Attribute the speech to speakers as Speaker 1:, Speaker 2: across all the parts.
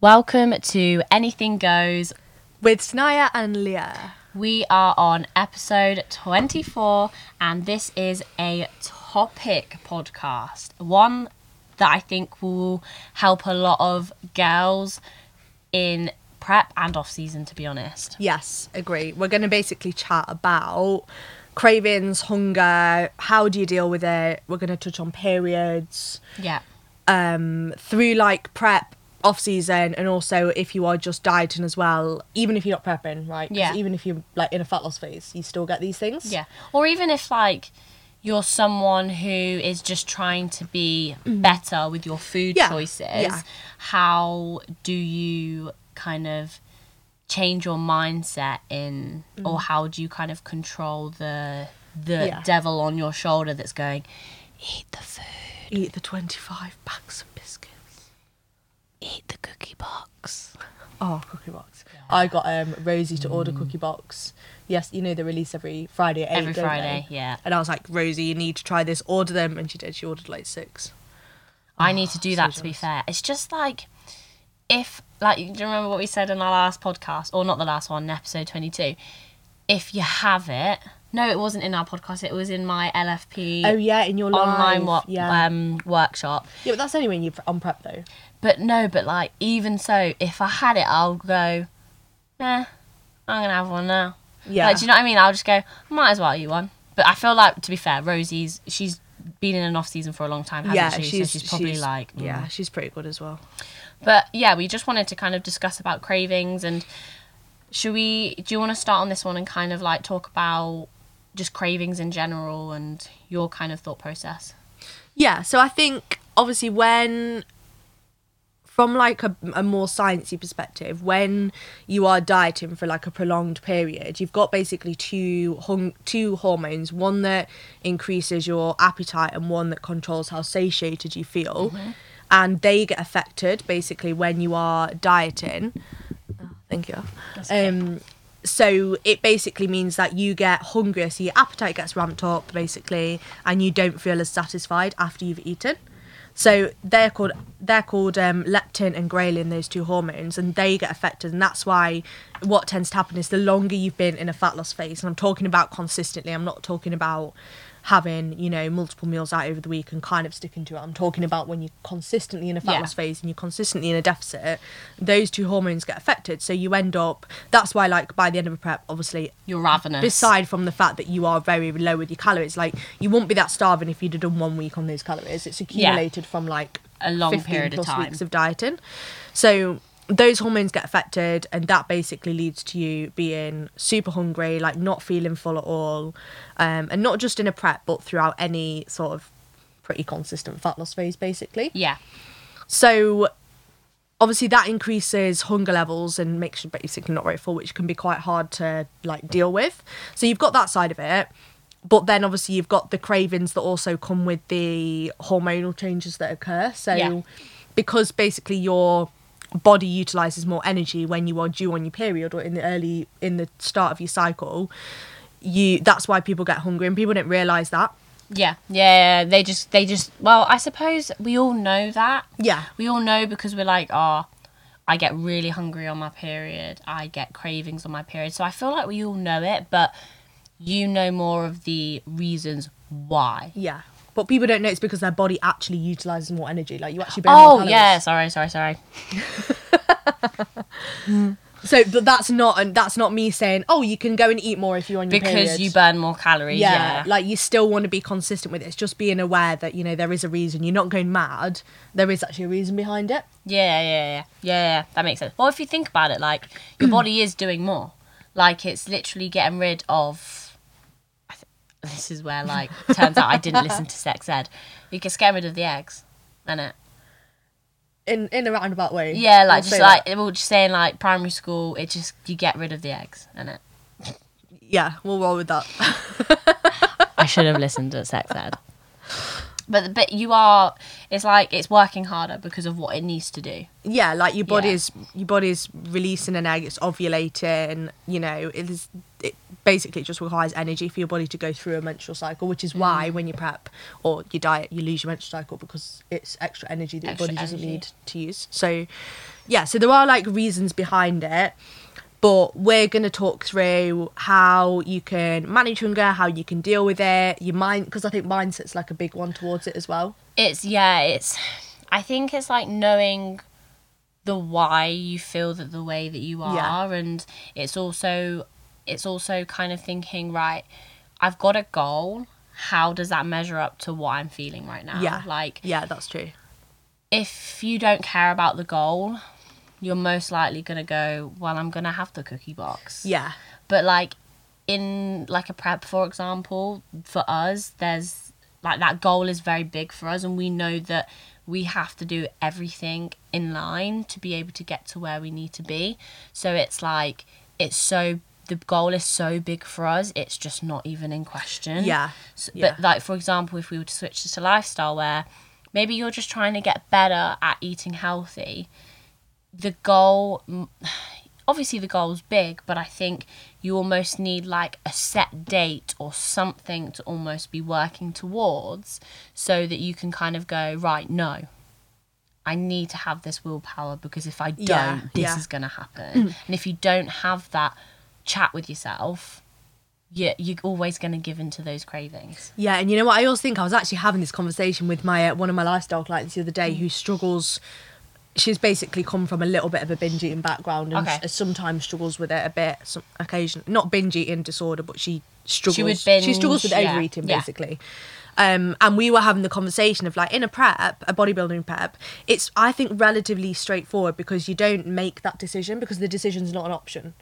Speaker 1: Welcome to Anything Goes.
Speaker 2: with Sania and Leah.
Speaker 1: We are on episode 24, and this is a topic podcast. One that I think will help a lot of girls in prep and off season, to be honest.
Speaker 2: Yes, agree. We're going to basically chat about cravings, hunger, how do you deal with it? We're going to touch on periods,
Speaker 1: Yeah.
Speaker 2: um, through like prep, off season, and also if you are just dieting as well, even if you're not prepping, right? 'Cause
Speaker 1: Yeah.
Speaker 2: Even if you're like in a fat loss phase, you still get these things.
Speaker 1: Yeah. Or even if, like, you're someone who is just trying to be better with your food
Speaker 2: Mm. Yeah,
Speaker 1: choices,
Speaker 2: yeah.
Speaker 1: how do you kind of change your mindset in or how do you kind of control the the
Speaker 2: Mm. Yeah.
Speaker 1: devil on your shoulder that's going eat the food
Speaker 2: Eat the 25 bags of.
Speaker 1: Eat the cookie box
Speaker 2: Oh, cookie box. I got um, Rosie to order cookie box. Yes, you know they release every Friday at 8,
Speaker 1: every
Speaker 2: don't
Speaker 1: friday
Speaker 2: they?
Speaker 1: yeah
Speaker 2: And I was like, Rosie, you need to try this. Order them, and she did. She ordered like six.
Speaker 1: I need to do that to be fair. It's just like if like do you remember what we said in our last podcast or not the last one, episode 22. If you have it, no, it wasn't in our podcast. It was in my LFP
Speaker 2: Oh yeah, in your
Speaker 1: online
Speaker 2: live,
Speaker 1: wo-
Speaker 2: yeah.
Speaker 1: um workshop.
Speaker 2: yeah, but that's only when you're on prep though.
Speaker 1: But no, but like even so, if I had it, I'll go. Nah, I'm gonna have one now.
Speaker 2: Yeah,
Speaker 1: Like, do you know what I mean? I'll just go. Might as well eat one. But I feel like, to be fair, Rosie's she's been in an off season for a long time, hasn't
Speaker 2: yeah,
Speaker 1: she?
Speaker 2: she's,
Speaker 1: so she's probably
Speaker 2: she's-
Speaker 1: like, mm.
Speaker 2: yeah, she's pretty good as well.
Speaker 1: But yeah, we just wanted to kind of discuss about cravings and should we do you want to start on this one and kind of like talk about just cravings in general and your kind of thought process?
Speaker 2: Yeah, so I think obviously when from like a, a more sciencey perspective, when you are dieting for like a prolonged period, you've got basically two hung, two hormones, one that increases your appetite and one that controls how satiated you feel, and they get affected basically when you are dieting. Oh, thank you. Um, so it basically means that you get hungrier, so your appetite gets ramped up basically, and you don't feel as satisfied after you've eaten. So they're called they're called um, leptin and ghrelin, those two hormones, and they get affected, and that's why what tends to happen is the longer you've been in a fat loss phase, and I'm talking about consistently. I'm not talking about having you know multiple meals out over the week and kind of sticking to it. I'm talking about when you're consistently in a fat
Speaker 1: Yeah.
Speaker 2: loss phase and you're consistently in a deficit, those two hormones get affected. So you end up. That's why, like by the end of a prep, obviously
Speaker 1: You're ravenous.
Speaker 2: Beside from the fact that you are very low with your calories, like you won't be that starving if you'd have done one week on those calories. It's accumulated from like
Speaker 1: A long
Speaker 2: 15
Speaker 1: period of time.
Speaker 2: weeks of dieting. So those hormones get affected, and that basically leads to you being super hungry, like not feeling full at all, um, and not just in a prep, but throughout any sort of pretty consistent fat loss phase, basically.
Speaker 1: yeah.
Speaker 2: So obviously that increases hunger levels and makes you basically not very full, which can be quite hard to like deal with. So you've got that side of it. But then obviously you've got the cravings that also come with the hormonal changes that occur. So
Speaker 1: Yeah.
Speaker 2: because basically your body utilizes more energy when you are due on your period or in the early in the start of your cycle, you that's why people get hungry and people don't realize that.
Speaker 1: Yeah. Yeah. They just they just well, I suppose we all know that.
Speaker 2: Yeah.
Speaker 1: We all know because we're like, oh, I get really hungry on my period. I get cravings on my period. So I feel like we all know it, but you know more of the reasons why.
Speaker 2: Yeah. But people don't know it's because their body actually utilizes more energy. Like you actually burn more
Speaker 1: Oh
Speaker 2: calories.
Speaker 1: yeah, sorry, sorry, sorry.
Speaker 2: So th- that's not and that's not me saying, oh, you can go and eat more if you're on your
Speaker 1: Because
Speaker 2: period.
Speaker 1: you burn more calories.
Speaker 2: yeah,
Speaker 1: Yeah.
Speaker 2: like you still want to be consistent with it. It's just being aware that you know there is a reason. You're not going mad. There is actually a reason behind it.
Speaker 1: Yeah, yeah, yeah, yeah, yeah. That makes sense. Well, if you think about it, like your body is doing more. Like it's literally getting rid of. I th- This is where like turns out I didn't listen to sex ed. You can get rid of the eggs, and it.
Speaker 2: In in a roundabout way.
Speaker 1: Yeah, like
Speaker 2: I'll
Speaker 1: just like
Speaker 2: that.
Speaker 1: we were just saying like primary school. It just you get rid of the eggs, and it.
Speaker 2: yeah, we'll roll with that.
Speaker 1: I should have listened to sex ed. But but you are. It's like it's working harder because of what it needs to do.
Speaker 2: yeah, like your body
Speaker 1: Yeah.
Speaker 2: is your body is releasing an egg. It's ovulating. You know, it is. It, basically just requires energy for your body to go through a menstrual cycle, which is why mm. when you prep or you diet, you lose your menstrual cycle because it's extra energy that
Speaker 1: Extra
Speaker 2: your body doesn't need to use. So, yeah, so there are like reasons behind it. But we're going to talk through how you can manage hunger, how you can deal with it, your mind, because I think mindset's like a big one towards it as well.
Speaker 1: It's yeah, it's I think it's like knowing the why you feel that the way that you are
Speaker 2: Yeah.
Speaker 1: and it's also it's also kind of thinking, right, I've got a goal. How does that measure up to what I'm feeling right now?
Speaker 2: Yeah.
Speaker 1: Like
Speaker 2: Yeah, that's true.
Speaker 1: if you don't care about the goal, you're most likely gonna go, Well, I'm gonna have the cookie box.
Speaker 2: Yeah.
Speaker 1: but like in like a prep for example for us there's like that goal is very big for us and we know that we have to do everything in line to be able to get to where we need to be so it's like it's so the goal is so big for us it's just not even in question
Speaker 2: Yeah.
Speaker 1: S-
Speaker 2: Yeah.
Speaker 1: but like for example if we were to switch this to lifestyle where maybe you're just trying to get better at eating healthy the goal mm, obviously the goal's big but i think you almost need like a set date or something to almost be working towards so that you can kind of go right no i need to have this willpower because if i don't
Speaker 2: Yeah,
Speaker 1: this
Speaker 2: yeah.
Speaker 1: is going to happen and if you don't have that chat with yourself you, you're always going to give into those cravings
Speaker 2: Yeah, and you know what? I also think I was actually having this conversation with my uh, one of my lifestyle clients the other
Speaker 1: Mm.
Speaker 2: day who struggles. She's basically come from a little bit of a binge eating background and
Speaker 1: Okay.
Speaker 2: sometimes struggles with it a bit. Some occasion, not binge eating disorder, but she struggles.
Speaker 1: She, would binge,
Speaker 2: she struggles with
Speaker 1: yeah,
Speaker 2: overeating
Speaker 1: yeah.
Speaker 2: basically. Um, and we were having the conversation of like in a prep, a bodybuilding prep, it's I think relatively straightforward because you don't make that decision because the decision's not an option.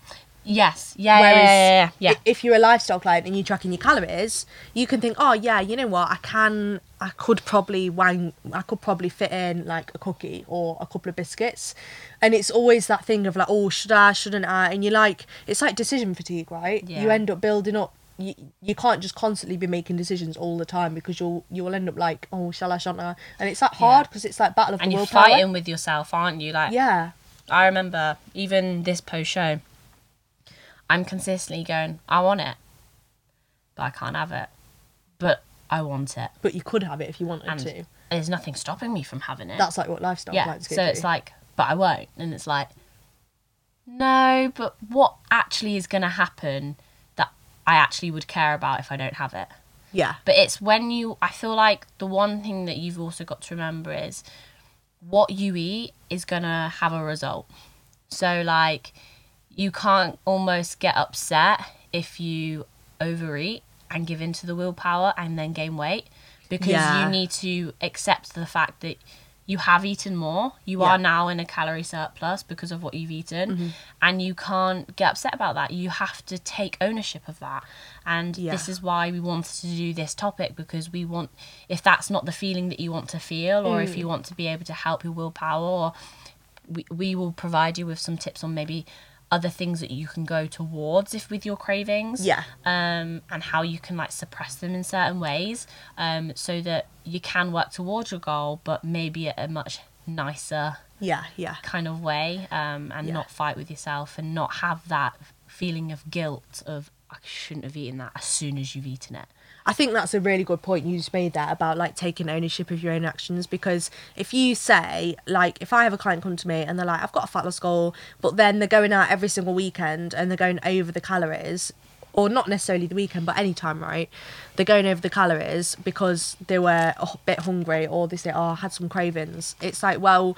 Speaker 1: Yes yeah
Speaker 2: Whereas
Speaker 1: yeah yeah, yeah, yeah.
Speaker 2: if you're a lifestyle client and you're tracking your calories, you can think, oh yeah, you know what, I can, I could probably wang, I could probably fit in like a cookie or a couple of biscuits, and it's always that thing of like, oh, should I, shouldn't I? And you're like, it's like decision fatigue, right?
Speaker 1: Yeah.
Speaker 2: You end up building up. You, you can't just constantly be making decisions all the time because you'll you'll end up like oh shall I shan't I and it's that hard because it's like battle of
Speaker 1: and
Speaker 2: the
Speaker 1: you're
Speaker 2: willpower
Speaker 1: fighting with yourself aren't you like
Speaker 2: yeah
Speaker 1: I remember even this post show, I'm consistently going, I want it, but I can't have it. But I want it.
Speaker 2: but you could have it if you wanted
Speaker 1: And
Speaker 2: to
Speaker 1: there's nothing stopping me from having it.
Speaker 2: that's like what lifestyle
Speaker 1: yeah.
Speaker 2: go
Speaker 1: So it's like, but I won't. And it's like, no, but what actually is going to happen that I actually would care about if I don't have it?
Speaker 2: yeah
Speaker 1: But it's when you, I feel like the one thing that you've also got to remember is what you eat is going to have a result. So, like, you can't almost get upset if you overeat and give in to the willpower and then gain weight because
Speaker 2: Yeah.
Speaker 1: you need to accept the fact that you have eaten more. You
Speaker 2: Yeah.
Speaker 1: are now in a calorie surplus because of what you've eaten,
Speaker 2: Mm-hmm.
Speaker 1: and you can't get upset about that. You have to take ownership of that. And
Speaker 2: Yeah.
Speaker 1: this is why we wanted to do this topic because we want, if that's not the feeling that you want to feel, or
Speaker 2: Mm.
Speaker 1: if you want to be able to help your willpower, or we, we will provide you with some tips on maybe other things that you can go towards if with your cravings
Speaker 2: Yeah.
Speaker 1: um and how you can like suppress them in certain ways um so that you can work towards your goal but maybe at a much nicer
Speaker 2: yeah yeah
Speaker 1: kind of way um and
Speaker 2: Yeah.
Speaker 1: not fight with yourself and not have that feeling of guilt of I shouldn't have eaten that as soon as you've eaten it.
Speaker 2: I think that's a really good point you just made that about like taking ownership of your own actions because if you say like if I have a client come to me and they're like I've got a fat loss goal but then they're going out every single weekend and they're going over the calories or not necessarily the weekend but any time right? They're going over the calories because they were a bit hungry or they say oh I had some cravings. It's like well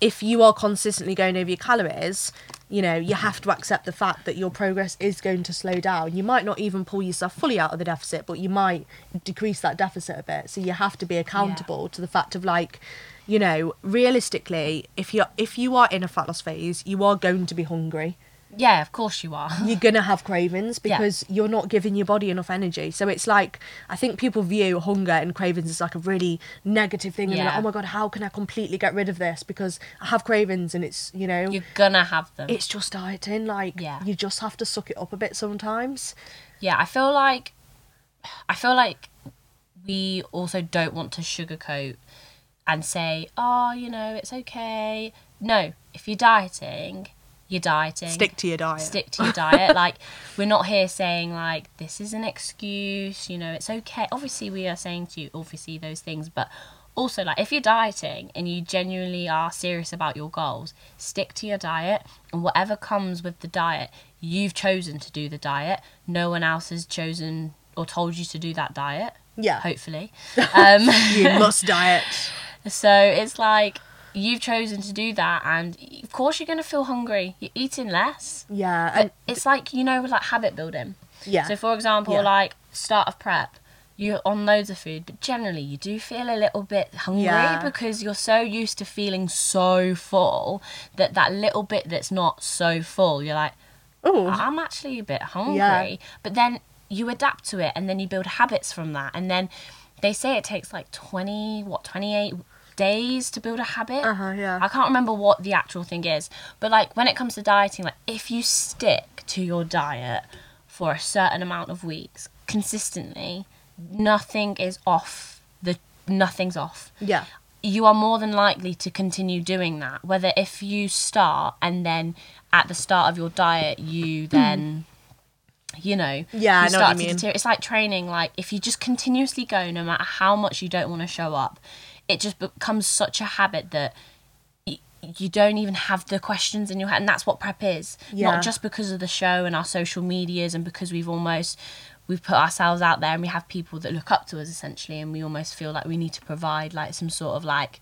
Speaker 2: if you are consistently going over your calories, you know, you have to accept the fact that your progress is going to slow down. You might not even pull yourself fully out of the deficit, but you might decrease that deficit a bit. So you have to be accountable to the fact of like, you know, realistically, if you if you are in a fat loss phase, you are going to be hungry.
Speaker 1: Yeah of course you are
Speaker 2: You're gonna have cravings because you're not giving your body enough energy. So it's like I think people view hunger and cravings as like a really negative thing, and they're like, oh my god, how can I completely get rid of this because I have cravings and it's you know
Speaker 1: you're gonna have them
Speaker 2: it's just dieting. Like,
Speaker 1: Yeah.
Speaker 2: you just have to suck it up a bit sometimes.
Speaker 1: yeah i feel like i feel like we also don't want to sugarcoat and say oh you know it's okay no if you're dieting you're dieting.
Speaker 2: Stick to your diet.
Speaker 1: Stick to your diet. like we're not here saying like this is an excuse. You know, it's okay. Obviously, we are saying to you obviously those things, but also like if you're dieting and you genuinely are serious about your goals, stick to your diet and whatever comes with the diet, you've chosen to do the diet. No one else has chosen or told you to do that diet.
Speaker 2: Yeah.
Speaker 1: Hopefully. Um,
Speaker 2: you must diet.
Speaker 1: so it's like you've chosen to do that, and of course you're going to feel hungry. You're eating less.
Speaker 2: Yeah. And
Speaker 1: It's like you know, like habit building.
Speaker 2: yeah.
Speaker 1: So, for example,
Speaker 2: Yeah.
Speaker 1: like start of prep, you're on loads of food, but generally you do feel a little bit hungry
Speaker 2: Yeah.
Speaker 1: because you're so used to feeling so full that that little bit that's not so full, you're like,
Speaker 2: oh.
Speaker 1: I'm actually a bit hungry. yeah. But then you adapt to it and then you build habits from that. And then they say it takes like 20, what, 28 days to build a habit.
Speaker 2: Uh-huh, yeah.
Speaker 1: I can't remember what the actual thing is. But like when it comes to dieting, like if you stick to your diet for a certain amount of weeks consistently, nothing is off. The nothing's off
Speaker 2: Yeah.
Speaker 1: you are more than likely to continue doing that. Whether if you start and then at the start of your diet you then you know
Speaker 2: Yeah, I
Speaker 1: you
Speaker 2: know what
Speaker 1: start to
Speaker 2: mean.
Speaker 1: deteriorate. It's like training. Like if you just continuously go, no matter how much you don't want to show up, it just becomes such a habit that. y- You don't even have the questions in your head, and that's what prep is.
Speaker 2: Yeah.
Speaker 1: Not just because of the show and our social medias, and because we've almost we've put ourselves out there, and we have people that look up to us essentially, and we almost feel like we need to provide like some sort of like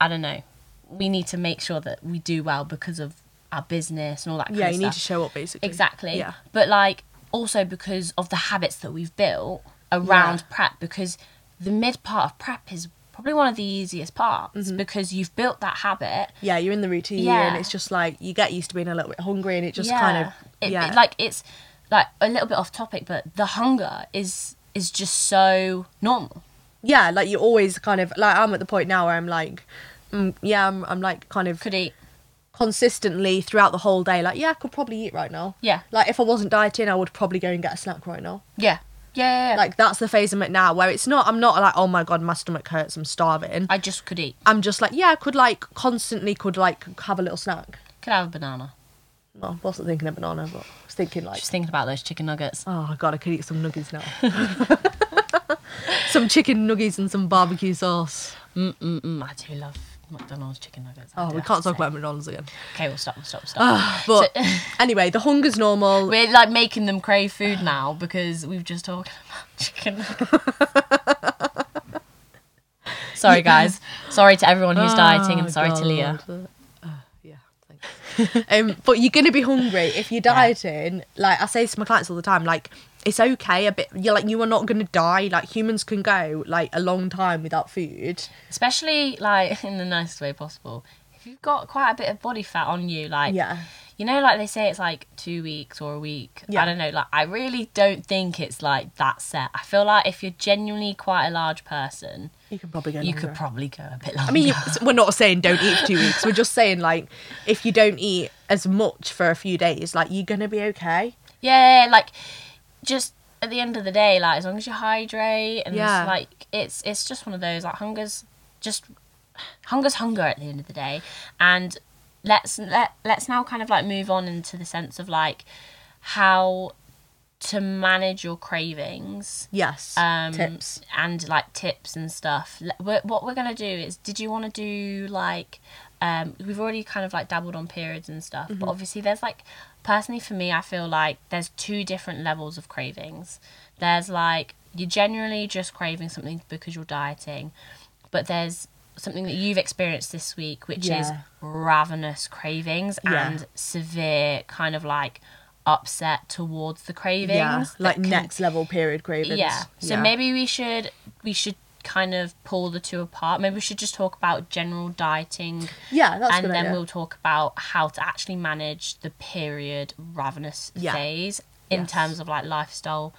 Speaker 1: I don't know. We need to make sure that we do well because of our business and all that. Kind
Speaker 2: Yeah,
Speaker 1: of
Speaker 2: you need to show up basically.
Speaker 1: Exactly.
Speaker 2: Yeah.
Speaker 1: But like also because of the habits that we've built around
Speaker 2: Yeah.
Speaker 1: prep because the mid part of prep is probably one of the easiest parts
Speaker 2: Mm-hmm.
Speaker 1: because you've built that habit.
Speaker 2: Yeah, you're in the routine
Speaker 1: Yeah.
Speaker 2: and it's just like you get used to being a little bit hungry and it just
Speaker 1: yeah.
Speaker 2: kind of
Speaker 1: It-
Speaker 2: yeah.
Speaker 1: it- like it's like a little bit off topic but the hunger is is just so normal.
Speaker 2: yeah, like you're always kind of like I'm at the point now where I'm like mm, yeah, I'm, I'm like kind of
Speaker 1: Could eat.
Speaker 2: consistently throughout the whole day like yeah, I could probably eat right now.
Speaker 1: Yeah.
Speaker 2: Like if I wasn't dieting, I would probably go and get a snack right now.
Speaker 1: Yeah. Yeah.
Speaker 2: Like that's the phase I'm at now where it's not I'm not like oh my god, my stomach hurts, I'm starving.
Speaker 1: I just could eat.
Speaker 2: I'm just like yeah, I could like constantly could like have a little snack.
Speaker 1: Could have a banana.
Speaker 2: Well, I wasn't thinking of banana, but I was thinking like
Speaker 1: Just thinking about those chicken nuggets.
Speaker 2: Oh god, I could eat some nuggets now. some chicken nuggets and some barbecue sauce.
Speaker 1: Mm mm mm. I do love McDonald's chicken nuggets. I
Speaker 2: Oh, we can't
Speaker 1: to
Speaker 2: talk
Speaker 1: say.
Speaker 2: about McDonald's again.
Speaker 1: Okay, we'll stop. We'll stop. We'll stop.
Speaker 2: But
Speaker 1: So-
Speaker 2: anyway, the hunger's normal.
Speaker 1: We're like making them crave food now because we've just talked about chicken. Sorry, guys. Sorry to everyone who's dieting, and
Speaker 2: Oh,
Speaker 1: sorry to Leah.
Speaker 2: Uh, yeah, thanks. um, but you're gonna be hungry if you're dieting. Like I say to my clients all the time, like it's okay. A bit. You're like you are not gonna die. Like humans can go like a long time without food.
Speaker 1: Especially like in the nicest way possible. If you've got quite a bit of body fat on you, like
Speaker 2: Yeah.
Speaker 1: you know, like they say it's like two weeks or a week.
Speaker 2: Yeah.
Speaker 1: I don't know. Like I really don't think it's like that set. I feel like if you're genuinely quite a large person,
Speaker 2: You can probably go.
Speaker 1: you
Speaker 2: longer.
Speaker 1: could probably go a bit longer.
Speaker 2: I mean, you, we're not saying don't eat for two weeks. We're just saying like if you don't eat as much for a few days, like you're gonna be okay.
Speaker 1: Yeah, like just at the end of the day, like as long as you hydrate and
Speaker 2: Yeah.
Speaker 1: like it's it's just one of those like hunger's just hunger's hunger at the end of the day. And let's let let's now kind of like move on into the sense of like how to manage your cravings
Speaker 2: Yes.
Speaker 1: um
Speaker 2: Tips.
Speaker 1: and like tips and stuff we're, what we're gonna do is did you want to do like um we've already kind of like dabbled on periods and stuff
Speaker 2: Mm-hmm.
Speaker 1: but obviously there's like personally for me i feel like there's two different levels of cravings there's like you're generally just craving something because you're dieting but there's something that you've experienced this week which is ravenous cravings
Speaker 2: Yeah.
Speaker 1: and severe kind of like upset towards the cravings
Speaker 2: Yeah. Like
Speaker 1: can-
Speaker 2: next level period cravings.
Speaker 1: yeah. So maybe we should we should kind of pull the two apart. Maybe we should just talk about general dieting
Speaker 2: Yeah, that's
Speaker 1: and then
Speaker 2: idea.
Speaker 1: we'll talk about how to actually manage the period ravenous
Speaker 2: Yeah.
Speaker 1: phase in
Speaker 2: Yes.
Speaker 1: terms of like lifestyle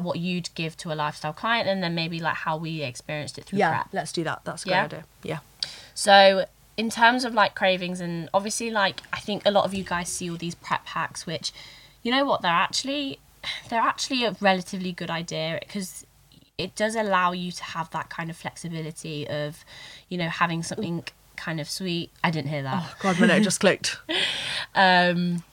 Speaker 1: what you'd give to a lifestyle client and then maybe like how we experienced it through
Speaker 2: Yeah,
Speaker 1: prep.
Speaker 2: let's do that. That's a good
Speaker 1: Yeah?
Speaker 2: idea. Yeah.
Speaker 1: So in terms of like cravings and obviously like I think a lot of you guys see all these prep hacks which you know what they're actually they're actually a relatively good idea because it does allow you to have that kind of flexibility of you know having something kind of sweet I didn't hear that
Speaker 2: God, my note just clicked.
Speaker 1: Um,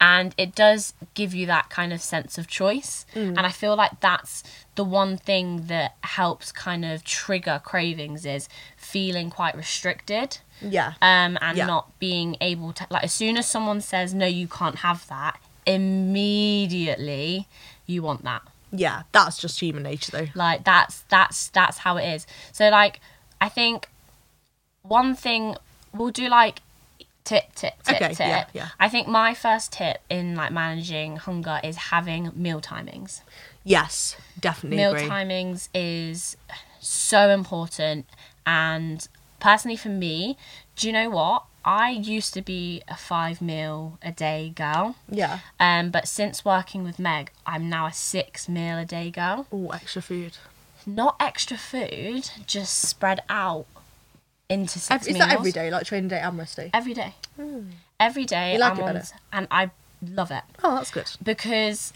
Speaker 1: and it does give you that kind of sense of choice.
Speaker 2: Mm.
Speaker 1: And I feel like that's the one thing that helps kind of trigger cravings is feeling quite restricted
Speaker 2: Yeah.
Speaker 1: um, and
Speaker 2: Yeah.
Speaker 1: not being able to like as soon as someone says no you can't have that immediately you want that
Speaker 2: yeah, that's just human nature though.
Speaker 1: like that's that's that's how it is so like i think one thing we'll do like tip tip tip
Speaker 2: Okay,
Speaker 1: tip
Speaker 2: yeah, yeah.
Speaker 1: i think my first tip in like managing hunger is having meal timings
Speaker 2: Yes, definitely
Speaker 1: meal
Speaker 2: agree.
Speaker 1: timings is so important and personally for me do you know what i used to be a five meal a day girl
Speaker 2: Yeah.
Speaker 1: um but since working with meg i'm now a six meal a day girl
Speaker 2: Oh, extra food.
Speaker 1: not extra food just spread out into six
Speaker 2: Ev- Is
Speaker 1: meals
Speaker 2: that every day, like training day and rest day?
Speaker 1: every day every day
Speaker 2: You like
Speaker 1: I'm
Speaker 2: it
Speaker 1: on- and i love it
Speaker 2: Oh, that's good.
Speaker 1: because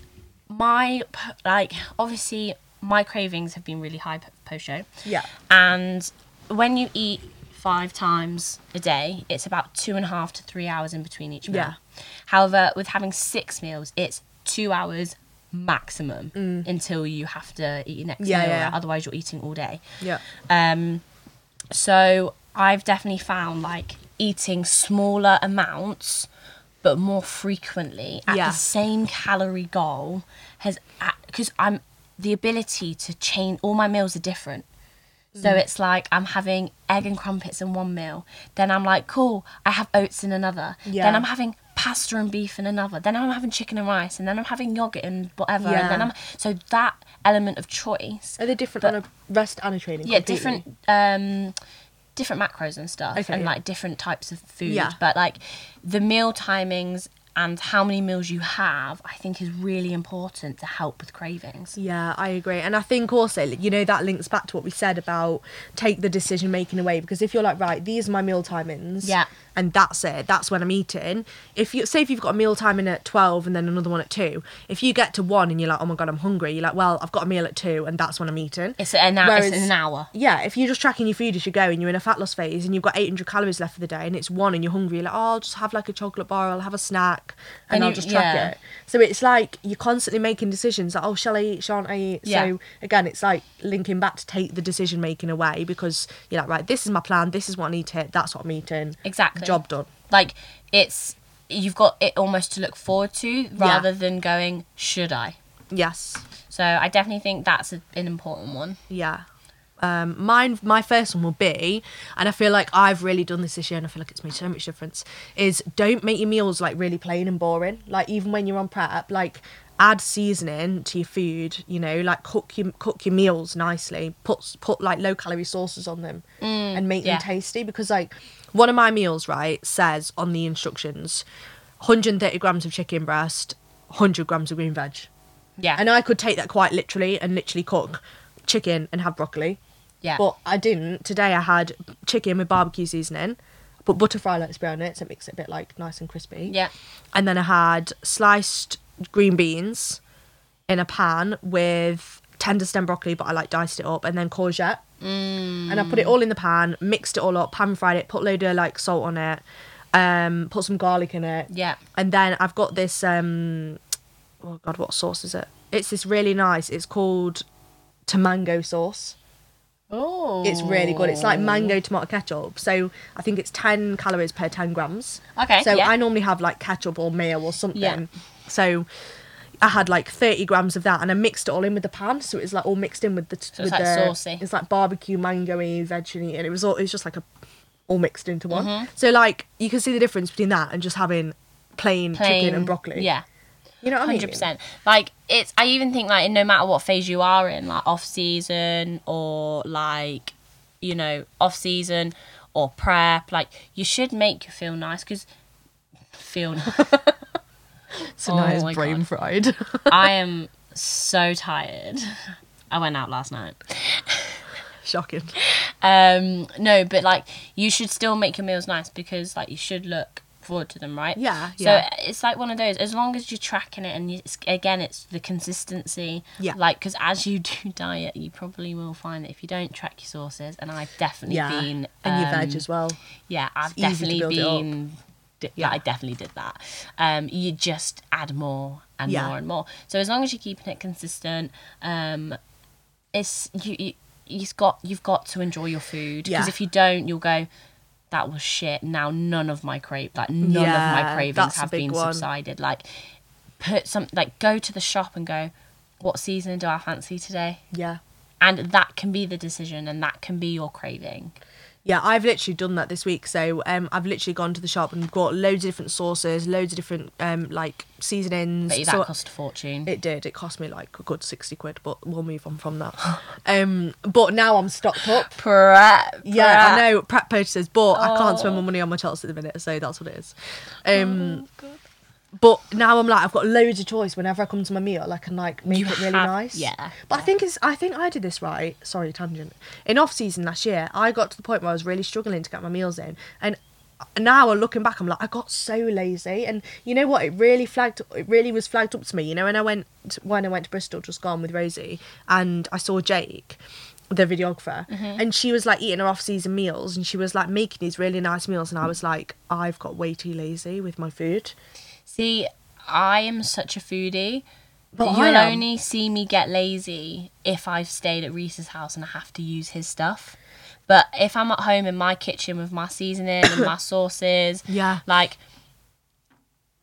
Speaker 1: my like obviously my cravings have been really high post show
Speaker 2: Yeah.
Speaker 1: and when you eat five times a day it's about two and a half to three hours in between each meal
Speaker 2: Yeah.
Speaker 1: however with having six meals it's two hours maximum until you have to eat your next
Speaker 2: Mm. Yeah,
Speaker 1: meal
Speaker 2: yeah.
Speaker 1: otherwise you're eating all day
Speaker 2: Yeah.
Speaker 1: um, so I've definitely found like eating smaller amounts but more frequently at
Speaker 2: Yeah.
Speaker 1: the same calorie goal has because I'm the ability to change all my meals are different. So
Speaker 2: Mm.
Speaker 1: it's like I'm having egg and crumpets in one meal. Then I'm like, cool, I have oats in another.
Speaker 2: Yeah.
Speaker 1: Then I'm having pasta and beef in another. Then I'm having chicken and rice. And then I'm having yogurt and whatever.
Speaker 2: Yeah.
Speaker 1: And then I'm so that element of choice
Speaker 2: Are they different
Speaker 1: But-
Speaker 2: on a rest and a training?
Speaker 1: yeah
Speaker 2: completely?
Speaker 1: different um different macros and stuff
Speaker 2: Okay,
Speaker 1: and
Speaker 2: yeah.
Speaker 1: like different types of food
Speaker 2: Yeah.
Speaker 1: but like the meal timings and how many meals you have i think is really important to help with cravings
Speaker 2: Yeah, I agree. And I think also, you know, that links back to what we said about take the decision making away. Because if you're like, right, these are my meal timings.
Speaker 1: Yeah.
Speaker 2: And that's it. That's when I'm eating. If you say if you've got a meal time in at twelve and then another one at two, if you get to one and you're like, oh my god, I'm hungry. You're like, well, I've got a meal at two and that's when I'm eating.
Speaker 1: it's an, hour,
Speaker 2: Whereas-
Speaker 1: it's an hour
Speaker 2: Yeah, if you're just tracking your food as you go and you're in a fat loss phase and you've got 800 calories left for the day and it's one and you're hungry, you're like, oh, I'll just have like a chocolate bar, I'll have a snack and
Speaker 1: And
Speaker 2: I'll
Speaker 1: you-
Speaker 2: just track
Speaker 1: yeah.
Speaker 2: it. So it's like you're constantly making decisions like, oh, shall I eat, shan't I eat?
Speaker 1: Yeah.
Speaker 2: So again, it's like linking back to take the decision making away because you're like, right, this is my plan, this is what I need to hit, that's what I'm eating.
Speaker 1: exactly
Speaker 2: Job done.
Speaker 1: like it's you've got it almost to look forward to rather than going should i
Speaker 2: Yes.
Speaker 1: so i definitely think that's a, an important one
Speaker 2: Yeah. Um, mine, my first one will be, and I feel like I've really done this this year, and I feel like it's made so much difference. Is don't make your meals like really plain and boring. Like even when you're on prep, like add seasoning to your food. You know, like cook your cook your meals nicely. Put put like low calorie sauces on them, and make
Speaker 1: yeah.
Speaker 2: them tasty. Because like one of my meals, right, says on the instructions, 130 grams of chicken breast, 100 grams of green veg.
Speaker 1: yeah
Speaker 2: And I could take that quite literally and literally cook chicken and have broccoli.
Speaker 1: yeah
Speaker 2: But I didn't. Today I had chicken with barbecue seasoning, put butterfly lettuce on it so it makes it a bit like nice and crispy.
Speaker 1: yeah
Speaker 2: And then I had sliced green beans in a pan with tender stem broccoli, but I like diced it up, and then courgette. Mm. And I put it all in the pan, mixed it all up, pan fried it, put a load of like salt on it, um, put some garlic in it.
Speaker 1: yeah
Speaker 2: And then I've got this um oh god, what sauce is it? It's this really nice. It's called Tamango sauce.
Speaker 1: oh
Speaker 2: It's really good. It's like mango tomato ketchup. So I think it's 10 calories per 10 grams.
Speaker 1: Okay,
Speaker 2: So
Speaker 1: yeah.
Speaker 2: I normally have like ketchup or mayo or something.
Speaker 1: Yeah.
Speaker 2: So I had like 30 grams of that and I mixed it all in with the pan. So it was like all mixed in with the.
Speaker 1: So
Speaker 2: with
Speaker 1: it's like
Speaker 2: the,
Speaker 1: saucy.
Speaker 2: It's like barbecue, mango-y, veggie, and it was all, it was just like a all mixed into one.
Speaker 1: Mm-hmm.
Speaker 2: So like you can see the difference between that and just having plain,
Speaker 1: plain
Speaker 2: chicken and broccoli.
Speaker 1: yeah
Speaker 2: You know what I mean?
Speaker 1: Hundred percent. Like it's. I even think like no matter what phase you are in, like off season or like, you know, off season or prep, like you should make you feel nice because feel.
Speaker 2: So
Speaker 1: Oh
Speaker 2: now it's
Speaker 1: my
Speaker 2: brain
Speaker 1: God.
Speaker 2: fried.
Speaker 1: I am so tired. I went out last night.
Speaker 2: Shocking.
Speaker 1: Um, no, but like you should still make your meals nice because like you should look forward to them, right?
Speaker 2: Yeah,
Speaker 1: So
Speaker 2: yeah.
Speaker 1: it's like one of those. As long as you're tracking it, and you, it's, again, it's the consistency.
Speaker 2: Yeah.
Speaker 1: Like because as you do diet, you probably will find that if you don't track your sources, and I've definitely
Speaker 2: Yeah.
Speaker 1: been
Speaker 2: and your
Speaker 1: um,
Speaker 2: veg as well.
Speaker 1: Yeah, I've
Speaker 2: to
Speaker 1: definitely
Speaker 2: build it up.
Speaker 1: been
Speaker 2: Yeah.
Speaker 1: I definitely did that. Um, you just add more and
Speaker 2: Yeah.
Speaker 1: more and more. So as long as you're keeping it consistent, um, it's you, you you've got you've got to enjoy your food because
Speaker 2: Yeah.
Speaker 1: if you don't, you'll go. That was shit. Now none of my crave like none of my cravings have been
Speaker 2: one.
Speaker 1: subsided. Like put some like go to the shop and go, what season do I fancy today?
Speaker 2: Yeah.
Speaker 1: And that can be the decision, and that can be your craving.
Speaker 2: Yeah, I've literally done that this week. So um, I've literally gone to the shop and got loads of different sauces, loads of different um, like seasonings.
Speaker 1: But that
Speaker 2: So-
Speaker 1: cost a fortune.
Speaker 2: It did. It cost me like a good sixty quid, but we'll move on from that. um, but now I'm stocked up.
Speaker 1: Prep.
Speaker 2: Yeah, I know prep purchases, but I can't spend
Speaker 1: Oh.
Speaker 2: my money on my Chelsea at the minute, so that's what it is. Um, but now I'm like I've got loads of choice whenever I come to my meal. I can like make
Speaker 1: You
Speaker 2: it really
Speaker 1: have-
Speaker 2: nice.
Speaker 1: yeah,
Speaker 2: But I think it's I think I did this right. Sorry, tangent. In off season last year, I got to the point where I was really struggling to get my meals in, and now looking back, I'm like I got so lazy, and you know what? It really flagged. It really was flagged up to me. You know, when I went when I went to Bristol, just gone with Rosie, and I saw Jake. The videographer, mm-hmm. and she was like eating her off-season meals, and she was like making these really nice meals, and I was like, I've got way too lazy with my food.
Speaker 1: See, I am such a foodie.
Speaker 2: But
Speaker 1: you'll only see me get lazy if I've stayed at Reese's house and I have to use his stuff. But if I'm at home in my kitchen with my seasoning and my sauces,
Speaker 2: Yeah.
Speaker 1: like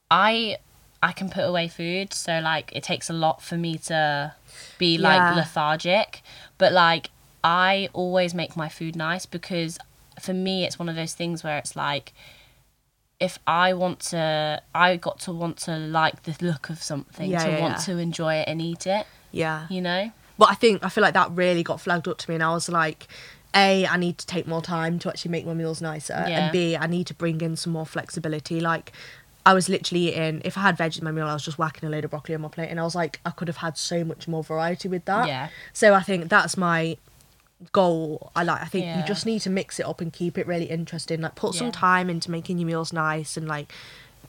Speaker 1: I I can put away food, so like it takes a lot for me to be like
Speaker 2: Yeah.
Speaker 1: lethargic. But like I always make my food nice because for me it's one of those things where it's like if I want to I got to want to like the look of something
Speaker 2: Yeah,
Speaker 1: to
Speaker 2: yeah,
Speaker 1: want
Speaker 2: yeah.
Speaker 1: to enjoy it and eat it,
Speaker 2: Yeah.
Speaker 1: you know?
Speaker 2: But I think I feel like that really got flagged up to me, and I was like, A, I need to take more time to actually make my meals nicer, and B, I need to bring in some more flexibility. Like, I was literally eating, if I had veg in my meal, I was just whacking a load of broccoli on my plate, and I was like, I could have had so much more variety with that.
Speaker 1: Yeah.
Speaker 2: So I think that's my goal. I like. I think
Speaker 1: Yeah.
Speaker 2: you just need to mix it up and keep it really interesting. Like, put some time into making your meals nice and like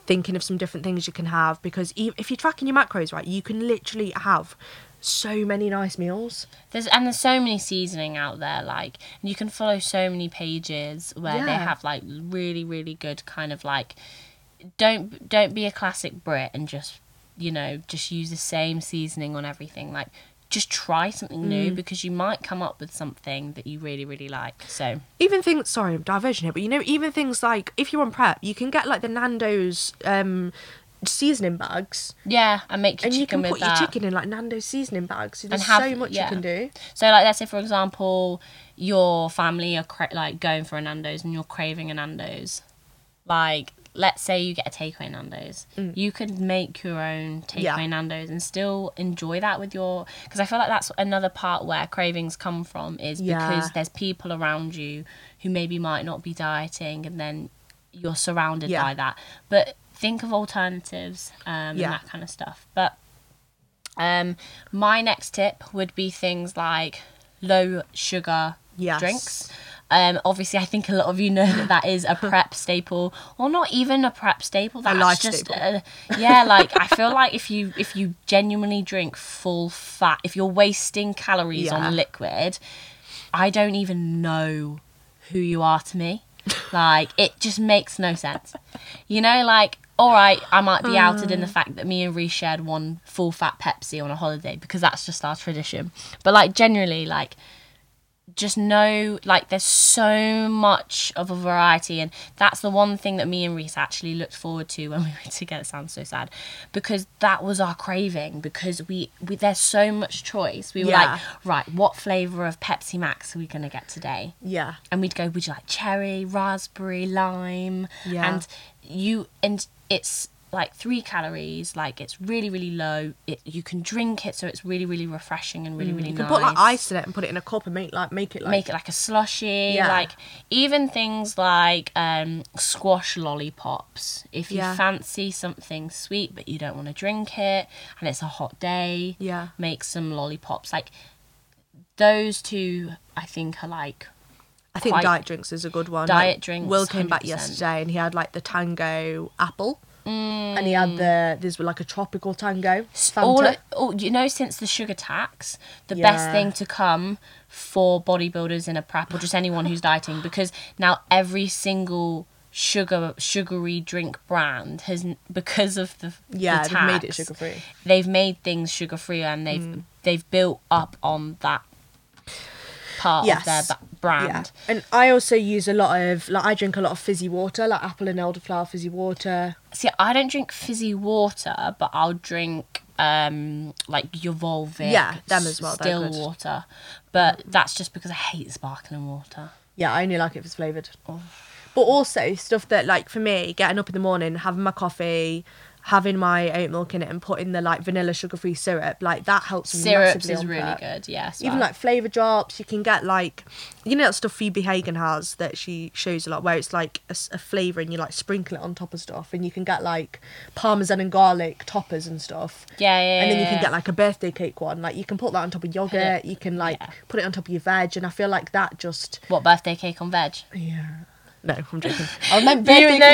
Speaker 2: thinking of some different things you can have because if you're tracking your macros right, you can literally have so many nice meals.
Speaker 1: There's and there's so many seasoning out there, like you can follow so many pages where they have like really, really good kind of like don't don't be a classic Brit and just you know, just use the same seasoning on everything. Like just try something new
Speaker 2: Mm.
Speaker 1: because you might come up with something that you really, really like. So
Speaker 2: even things sorry i'm diversion here but you know even things like if you're on prep you can get like the nando's um seasoning bags
Speaker 1: yeah, and make your
Speaker 2: and you can
Speaker 1: with
Speaker 2: put
Speaker 1: that.
Speaker 2: your chicken in like nando's seasoning bags so there's
Speaker 1: have-
Speaker 2: so much
Speaker 1: yeah.
Speaker 2: you can do
Speaker 1: So, like, let's say, for example, your family are cra- like going for a Nando's and you're craving a Nando's. Like, let's say you get a takeaway Nando's, you could make your own takeaway
Speaker 2: Mm. Yeah.
Speaker 1: Nando's and still enjoy that with your. Because I feel like that's another part where cravings come from is
Speaker 2: Yeah.
Speaker 1: because there's people around you who maybe might not be dieting, and then you're surrounded
Speaker 2: Yeah.
Speaker 1: by that. But think of alternatives um, and that kind of stuff. But um, my next tip would be things like low sugar
Speaker 2: Yes.
Speaker 1: drinks. Um, obviously, I think a lot of you know that that is a prep staple, or not even a prep staple. That's just
Speaker 2: staple.
Speaker 1: uh, yeah. Like I feel like if you if you genuinely drink full fat, if you're wasting calories
Speaker 2: Yeah.
Speaker 1: on liquid, I don't even know who you are to me. Like it just makes no sense. You know, like all right, I might be outed in the fact that me and Reece shared one full fat Pepsi on a holiday because that's just our tradition. But like generally, like just know like there's so much of a variety and that's the one thing that me and Reese actually looked forward to when we were together. It sounds so sad. Because that was our craving because we, we there's so much choice. We were
Speaker 2: Yeah.
Speaker 1: like right what flavor of Pepsi Max are we gonna get today?
Speaker 2: Yeah.
Speaker 1: And we'd go would you like cherry raspberry lime?
Speaker 2: Yeah.
Speaker 1: and you and it's like three calories like it's really really low it, you can drink it so it's really really refreshing and really really
Speaker 2: Mm. you can
Speaker 1: nice
Speaker 2: put like ice in it and put it in a cup and make like make it like
Speaker 1: make it like a slushy
Speaker 2: Yeah.
Speaker 1: like even things like um squash lollipops if you
Speaker 2: Yeah.
Speaker 1: fancy something sweet but you don't want to drink it and it's a hot day
Speaker 2: Yeah.
Speaker 1: make some lollipops like those two i think are like
Speaker 2: I think
Speaker 1: quite-
Speaker 2: diet drinks is a good one.
Speaker 1: Diet
Speaker 2: Like,
Speaker 1: drinks,
Speaker 2: Will came back
Speaker 1: 100%.
Speaker 2: yesterday and he had like the tango apple, and he had the there's were like a tropical tango. Fanta.
Speaker 1: all, all you know since the sugar tax the best thing to come for bodybuilders in a prep or just anyone who's dieting because now every single sugar sugary drink brand has because of the
Speaker 2: Yeah,
Speaker 1: the
Speaker 2: they've made it sugar free.
Speaker 1: They've made things sugar free and they've
Speaker 2: Mm.
Speaker 1: they've built up on that part of their brand.
Speaker 2: Yeah, and I also use a lot of like I drink a lot of fizzy water, like apple and elderflower fizzy water.
Speaker 1: See, I don't drink fizzy water, but I'll drink um like your
Speaker 2: Yeah, them as well,
Speaker 1: still water. But that's just because I hate sparkling water.
Speaker 2: Yeah, I only like it if it's flavoured.
Speaker 1: Oh.
Speaker 2: But also stuff that like for me, getting up in the morning, having my coffee, having my oat milk in it, and putting the like vanilla sugar free syrup, like that helps me
Speaker 1: Syrups
Speaker 2: massively
Speaker 1: is
Speaker 2: on
Speaker 1: really
Speaker 2: prep.
Speaker 1: good. Yes,
Speaker 2: Even like flavour drops, you can get like, you know that stuff Phoebe Hagen has that she shows a lot, where it's like a flavour and you like sprinkle it on top of stuff, and you can get like parmesan and garlic toppers and stuff.
Speaker 1: yeah, yeah,
Speaker 2: and then you
Speaker 1: yeah,
Speaker 2: can
Speaker 1: yeah.
Speaker 2: get like a birthday cake one. Like you can put that on top of yogurt. You can like
Speaker 1: yeah.
Speaker 2: put it on top of your veg, and I feel like that just
Speaker 1: what birthday cake on veg.
Speaker 2: yeah. No, I'm joking. I meant
Speaker 1: You,
Speaker 2: birthday,
Speaker 1: no,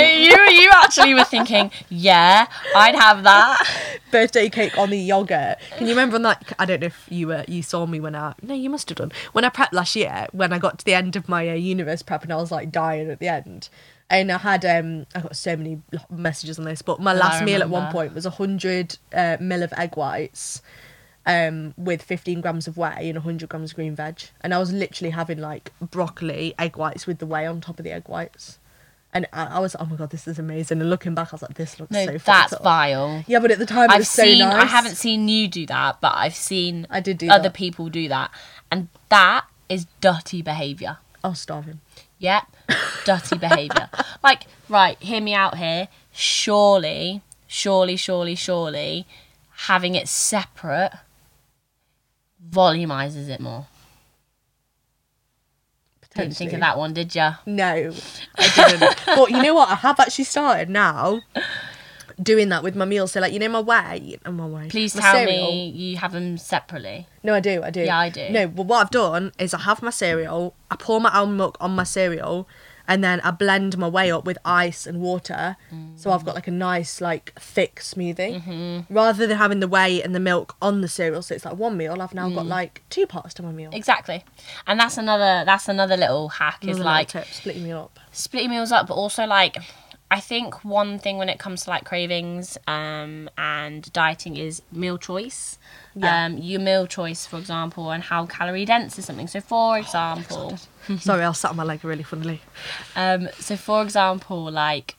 Speaker 1: you you actually were thinking, yeah, I'd have that.
Speaker 2: birthday cake on the yogurt. Can you remember on that? I don't know if you were you saw me when I no, you must have done when I prepped last year. When I got to the end of my uh, universe prep and I was like dying at the end. And I had um I got so many messages on this, but my last meal at one point was a hundred uh, mil of egg whites, um, with fifteen grams of whey and hundred grams of green veg, and I was literally having like broccoli egg whites with the whey on top of the egg whites, and I, I was oh my god this is amazing. And looking back, I was like this looks
Speaker 1: No,
Speaker 2: so
Speaker 1: that's
Speaker 2: up.
Speaker 1: vile.
Speaker 2: Yeah, but at the time
Speaker 1: I've
Speaker 2: was so
Speaker 1: seen.
Speaker 2: nice.
Speaker 1: I haven't seen you do that, but I've seen
Speaker 2: I did do
Speaker 1: other
Speaker 2: that.
Speaker 1: people do that, and that is dirty behaviour.
Speaker 2: I was starving.
Speaker 1: Yep, dirty behaviour. Like, right, hear me out here. Surely, surely, surely, surely, having it separate volumizes it more. Didn't think of that one, did you?
Speaker 2: No, I didn't. but you know what? I have actually started now doing that with my meals. So like you know my whey and my whey.
Speaker 1: Please
Speaker 2: my
Speaker 1: tell
Speaker 2: cereal.
Speaker 1: me you have them separately.
Speaker 2: No, I do. I do.
Speaker 1: Yeah, I do.
Speaker 2: No, but what I've done is I have my cereal. I pour my almond milk on my cereal, and then I blend my whey up with ice and water. So I've got like a nice like thick smoothie.
Speaker 1: Mm-hmm.
Speaker 2: Rather than having the whey and the milk on the cereal, so it's like one meal. I've now
Speaker 1: Mm.
Speaker 2: got like two parts to my meal.
Speaker 1: Exactly, and that's another that's another little hack is
Speaker 2: little
Speaker 1: like
Speaker 2: tip, splitting meal up.
Speaker 1: splitting meals up, but also like I think one thing when it comes to like cravings um, and dieting is meal choice.
Speaker 2: Yeah.
Speaker 1: Um, your meal choice, for example, and how calorie dense is something. So, for example,
Speaker 2: Sorry, I'll sat on my leg really funnily.
Speaker 1: um, so for example, like,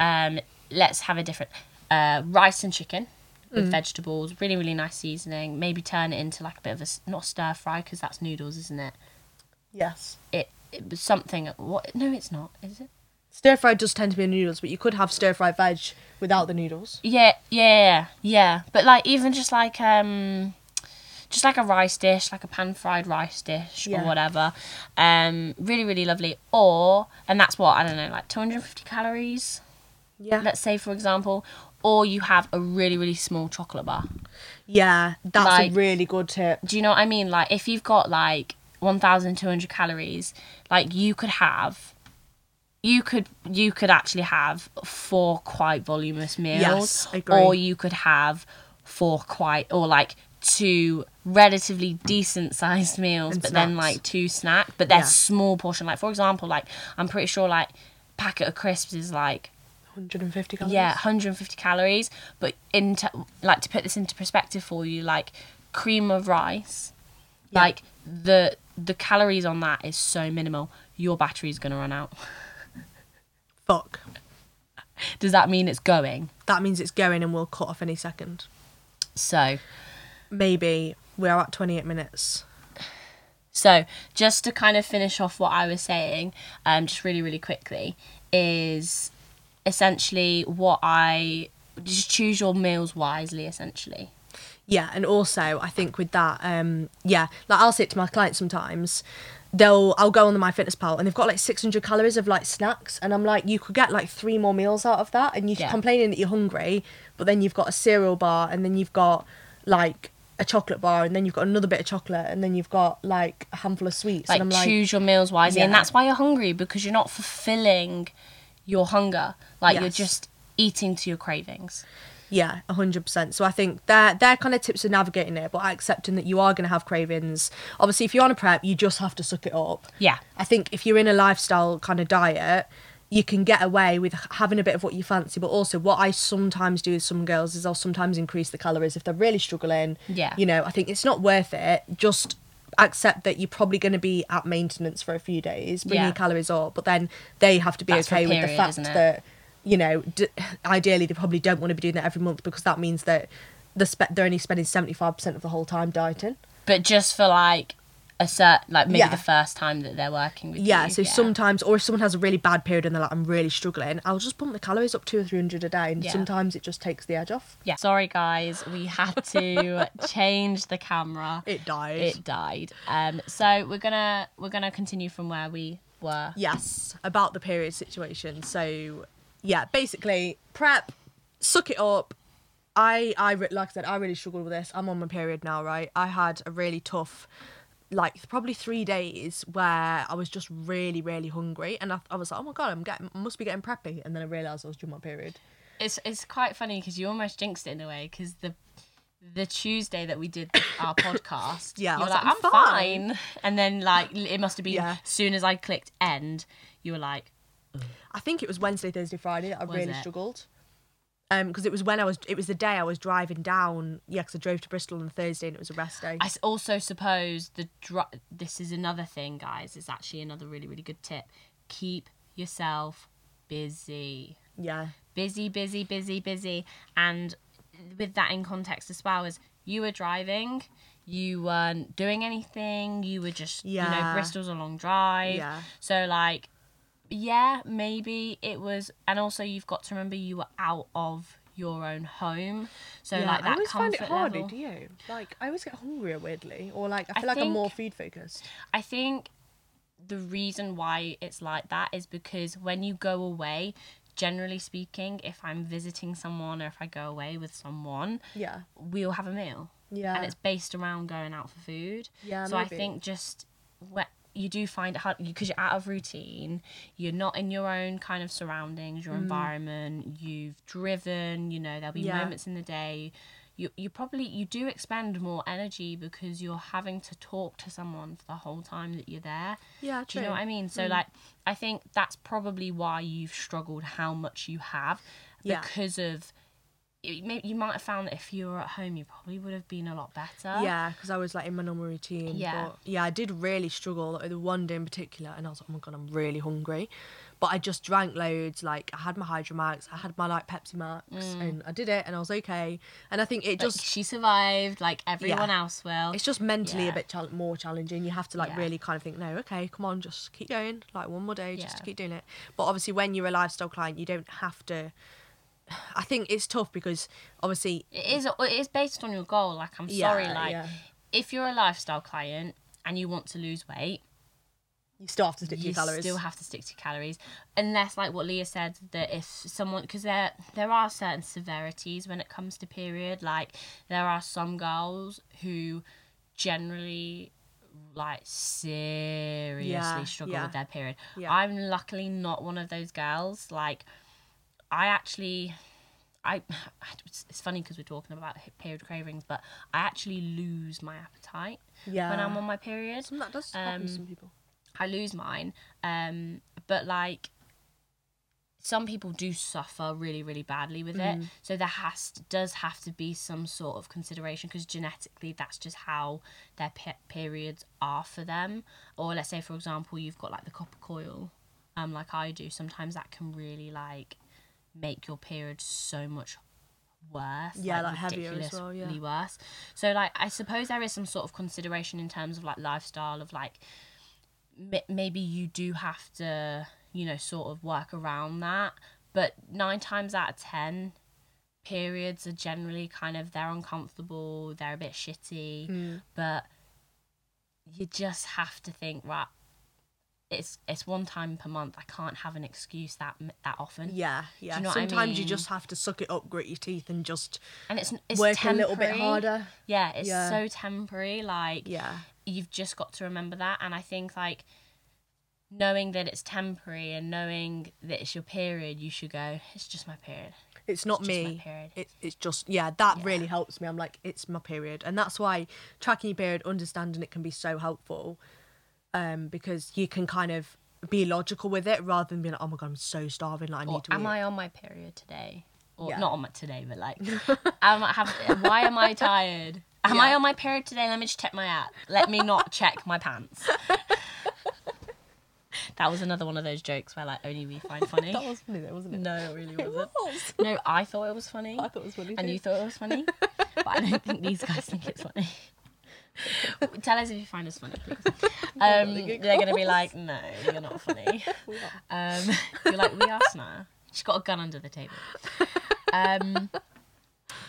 Speaker 1: um, let's have a different uh, rice and chicken with
Speaker 2: Mm.
Speaker 1: vegetables, really really nice seasoning. Maybe turn it into like a bit of a not stir fry because that's noodles, isn't it?
Speaker 2: Yes.
Speaker 1: It it was something. What? No, it's not. Is it?
Speaker 2: Stir fry does tend to be noodles, but you could have stir fried veg without the noodles.
Speaker 1: Yeah, yeah, yeah. But like even just like um just like a rice dish, like a pan fried rice dish
Speaker 2: Yeah.
Speaker 1: or whatever. Um really really lovely. Or and that's what, I don't know, like 250 calories,
Speaker 2: Yeah.
Speaker 1: let's say for example, or you have a really really small chocolate bar.
Speaker 2: Yeah, that's
Speaker 1: Like-
Speaker 2: a really good tip.
Speaker 1: Do you know what I mean? Like if you've got like 1200 calories, like you could have you could you could actually have four quite voluminous meals
Speaker 2: Yes, I agree.
Speaker 1: or you could have four quite or like two relatively decent sized meals
Speaker 2: And
Speaker 1: but then like two snack but they're
Speaker 2: Yeah.
Speaker 1: small portion like for example like i'm pretty sure like packet of crisps is like
Speaker 2: 150 calories.
Speaker 1: yeah 150 calories but into like to put this into perspective for you like cream of rice
Speaker 2: Yeah.
Speaker 1: like the the calories on that is so minimal your battery's to run out
Speaker 2: Fuck.
Speaker 1: does that mean it's going
Speaker 2: That means it's going and we'll cut off any second.
Speaker 1: so
Speaker 2: Maybe we're at 28 minutes.
Speaker 1: So, just to kind of finish off what I was saying, um, just really, really quickly, is essentially what I just choose your meals wisely. Essentially,
Speaker 2: Yeah, and also I think with that, um, yeah, like I'll say it to my clients sometimes. They'll, I'll go on the MyFitnessPal and they've got like 600 calories of like snacks, and I'm like, you could get like three more meals out of that, and you're
Speaker 1: Yeah.
Speaker 2: complaining that you're hungry, but then you've got a cereal bar, and then you've got like a chocolate bar, and then you've got another bit of chocolate, and then you've got like a handful of sweets,
Speaker 1: like
Speaker 2: and I'm like,
Speaker 1: choose your meals wisely, and that's why you're hungry because you're not fulfilling your hunger. Like you're just eating to your cravings.
Speaker 2: Yeah, hundred percent. So I think they're they're kind of tips of navigating it, but accepting that you are going to have cravings. Obviously, if you're on a prep, you just have to suck it up.
Speaker 1: Yeah.
Speaker 2: I think if you're in a lifestyle kind of diet, you can get away with having a bit of what you fancy, but also what I sometimes do with some girls is I'll sometimes increase the calories if they're really struggling.
Speaker 1: Yeah.
Speaker 2: You know, I think it's not worth it. Just accept that you're probably going to be at maintenance for a few days, bring
Speaker 1: Yeah.
Speaker 2: your calories up, but then they have to be
Speaker 1: That's
Speaker 2: okay with the fact that, you know, d- ideally they probably don't want to be doing that every month because that means that the spe- they're only spending 75% of the whole time dieting.
Speaker 1: But just for like a cert, like maybe
Speaker 2: Yeah.
Speaker 1: the first time that they're working with
Speaker 2: Yeah,
Speaker 1: you.
Speaker 2: so sometimes, or if someone has a really bad period and they're like, I'm really struggling, I'll just bump the calories up two or three hundred a day, and
Speaker 1: Yeah.
Speaker 2: sometimes it just takes the edge off.
Speaker 1: Yeah. Sorry, guys, we had to change the camera.
Speaker 2: It died
Speaker 1: It died. Um, so we're gonna we're gonna continue from where we were.
Speaker 2: yes, about the period situation. So, yeah, basically, prep, suck it up. I, I, like I said, I really struggled with this. I'm on my period now, right? I had a really tough, like probably three days where I was just really, really hungry, and I, I was like, oh my god, I'm getting, I must be getting preppy, and then I realised I was doing my period.
Speaker 1: It's it's quite funny because you almost jinxed it in a way because the the Tuesday that we did our podcast,
Speaker 2: Yeah,
Speaker 1: you were like,
Speaker 2: like,
Speaker 1: I'm
Speaker 2: "I'm
Speaker 1: fine. and then like it must have been
Speaker 2: Yeah.
Speaker 1: as soon as I clicked end, you were like,
Speaker 2: I think it was Wednesday, Thursday, Friday that I
Speaker 1: Was
Speaker 2: really
Speaker 1: it?
Speaker 2: struggled. Um, because it was when I was, it was the day I was driving down. Yeah, because I drove to Bristol on the Thursday and it was a rest day.
Speaker 1: I also suppose the dr- this is another thing, guys. It's actually another really really good tip. Keep yourself busy.
Speaker 2: yeah,
Speaker 1: busy, busy, busy, busy. And with that in context as well, as you were driving, you weren't doing anything, you were just, yeah. you know, Bristol's a long drive.
Speaker 2: Yeah.
Speaker 1: So, like, yeah, maybe it was, and also you've got to remember you were out of your own home. So,
Speaker 2: yeah.
Speaker 1: like, that
Speaker 2: I always find it harder.
Speaker 1: level.
Speaker 2: Do you? Like, I always get hungrier weirdly, or like I
Speaker 1: I
Speaker 2: feel like I'm more food focused.
Speaker 1: I think the reason why it's like that is because when you go away, generally speaking, if I'm visiting someone or if I go away with someone,
Speaker 2: Yeah,
Speaker 1: we'll have a meal.
Speaker 2: yeah,
Speaker 1: and it's based around going out for food.
Speaker 2: Yeah,
Speaker 1: So I think just you do find it hard because you're out of routine. You're not in your own kind of surroundings, your environment. You've driven. You know there'll be
Speaker 2: Mm. Yeah.
Speaker 1: moments in the day. You you probably you do expend more energy because you're having to talk to someone for the whole time that you're there.
Speaker 2: yeah. true.
Speaker 1: Do you know what I mean? So like I think that's probably why you've struggled how much you have
Speaker 2: Yeah.
Speaker 1: because of it you might have found that if you were at home you probably would have been a lot better.
Speaker 2: Yeah, because I was like in my normal routine.
Speaker 1: Yeah.
Speaker 2: But yeah, I did really struggle like, the one day in particular, and I was like, oh my god, I'm really hungry. But I just drank loads. Like I had my Hydromax, I had my like Pepsi Max, and I did it, and I was okay. And I think it
Speaker 1: Mm. Like,
Speaker 2: just
Speaker 1: she survived like everyone
Speaker 2: Yeah.
Speaker 1: else will.
Speaker 2: it's just mentally
Speaker 1: Yeah.
Speaker 2: a bit chal- more challenging. You have to like
Speaker 1: Yeah.
Speaker 2: really kind of think, no, okay, come on, just keep going, like one more day, just keep doing it. But obviously, when you're a lifestyle client, you don't have to. I think it's tough because obviously,
Speaker 1: It is it is based on your goal. Like I'm
Speaker 2: Yeah,
Speaker 1: sorry, like
Speaker 2: yeah.
Speaker 1: if you're a lifestyle client and you want to lose weight,
Speaker 2: you still have to stick to
Speaker 1: you
Speaker 2: your calories.
Speaker 1: You still have to stick to calories, unless like what Leah said that if someone because there there are certain severities when it comes to period. Like there are some girls who generally like seriously
Speaker 2: Yeah,
Speaker 1: struggle
Speaker 2: yeah,
Speaker 1: with their period.
Speaker 2: yeah.
Speaker 1: I'm luckily not one of those girls. Like I actually. I, it's funny because we're talking about period cravings, but I actually lose my appetite
Speaker 2: yeah.
Speaker 1: when I'm on my period.
Speaker 2: Some that does happen to
Speaker 1: Um,
Speaker 2: some people.
Speaker 1: I lose mine. Um, but like some people do suffer really, really badly with
Speaker 2: Mm.
Speaker 1: it. So there has does have to be some sort of consideration because genetically that's just how their pe- periods are for them. Or let's say, for example, you've got like the copper coil, um, like I do. Sometimes that can really like make your period so much worse.
Speaker 2: Yeah, like heavier as well, yeah.
Speaker 1: worse. So like I suppose there is some sort of consideration in terms of like lifestyle of like m- maybe you do have to you know sort of work around that but nine times out of ten periods are generally kind of they're uncomfortable they're a bit shitty
Speaker 2: Mm.
Speaker 1: but you just have to think right it's it's one time per month i can't have an excuse that that often
Speaker 2: Yeah, yeah.
Speaker 1: you know what I
Speaker 2: Sometimes you just have to suck it up, grit your teeth, and just
Speaker 1: and it's it's
Speaker 2: work
Speaker 1: temporary.
Speaker 2: a little bit harder.
Speaker 1: yeah it's
Speaker 2: Yeah.
Speaker 1: so temporary like
Speaker 2: Yeah,
Speaker 1: you've just got to remember that and i think like knowing that it's temporary and knowing that it's your period you should go it's just my period
Speaker 2: it's not
Speaker 1: just my
Speaker 2: me.
Speaker 1: period.
Speaker 2: It, it's just yeah. That
Speaker 1: Yeah.
Speaker 2: really helps me. I'm like, it's my period, and that's why tracking your period, understanding it can be so helpful, um, because you can kind of be logical with it rather than being like, oh my god, I'm so starving, like I need to
Speaker 1: am
Speaker 2: eat.
Speaker 1: I on my period today? Or
Speaker 2: Yeah.
Speaker 1: not on my today, but like, am I have, why am I tired? Am I on my period today? Let me just check my app. Let me not check my pants. that was another one of those jokes where like only we find funny.
Speaker 2: That was funny though, wasn't it?
Speaker 1: no, it really wasn't.
Speaker 2: was.
Speaker 1: No, I thought it was funny.
Speaker 2: I thought it was funny
Speaker 1: And
Speaker 2: too.
Speaker 1: you thought it was funny. but I don't think these guys think it's funny. Tell us if you find us funny, please. Um, they're gonna be like, no, you're not funny. Um, you're like, we are Sna. She's got a gun under the table. Um,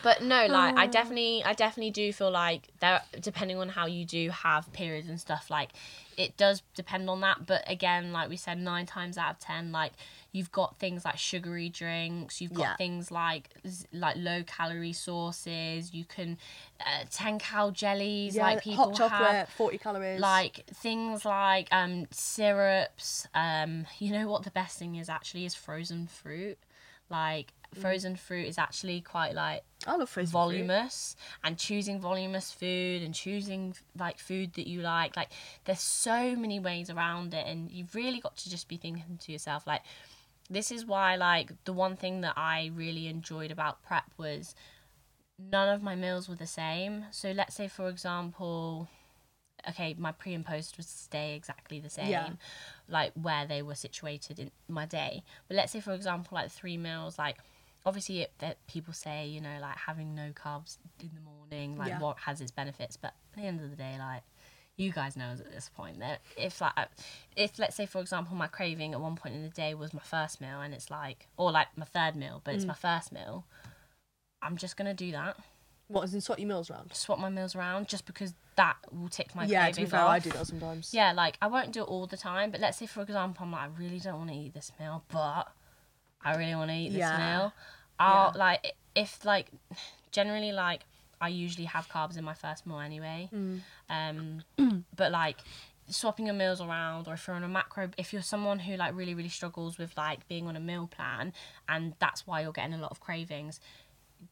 Speaker 1: but no, like I definitely, I definitely do feel like there, depending on how you do have periods and stuff, like it does depend on that. But again, like we said, nine times out of ten, like you've got things like sugary drinks, you've got
Speaker 2: Yeah.
Speaker 1: things like like low calorie sauces. You can uh, ten cal jellies,
Speaker 2: Yeah,
Speaker 1: like people
Speaker 2: hot chocolate,
Speaker 1: have
Speaker 2: forty calories.
Speaker 1: like things like um syrups um you know what the best thing is actually is frozen fruit like frozen fruit is actually quite like
Speaker 2: I love frozen fruit.
Speaker 1: voluminous and choosing voluminous food and choosing like food that you like like there's so many ways around it and you've really got to just be thinking to yourself like this is why like the one thing that I really enjoyed about prep was none of my meals were the same so let's say for example okay my pre and post would stay exactly the same
Speaker 2: Yeah.
Speaker 1: like where they were situated in my day but let's say for example like three meals like obviously it, that people say you know like having no carbs in the morning like
Speaker 2: Yeah.
Speaker 1: what has its benefits but at the end of the day like you guys know at this point that if like if let's say for example my craving at one point in the day was my first meal and it's like or like my third meal but it's
Speaker 2: Mm.
Speaker 1: my first meal i'm just gonna do that
Speaker 2: What is in swap your meals around?
Speaker 1: swap my meals around just because that will tick my
Speaker 2: yeah, to be fair,
Speaker 1: off.
Speaker 2: I do that sometimes.
Speaker 1: Yeah, like I won't do it all the time, but let's say for example, I'm like, I really don't want to eat this meal, but I really want to eat this
Speaker 2: Yeah.
Speaker 1: meal. I'll
Speaker 2: Yeah.
Speaker 1: like if like generally like I usually have carbs in my first meal anyway.
Speaker 2: Mm.
Speaker 1: Um, but like swapping your meals around, or if you're on a macro, if you're someone who like really really struggles with like being on a meal plan, and that's why you're getting a lot of cravings.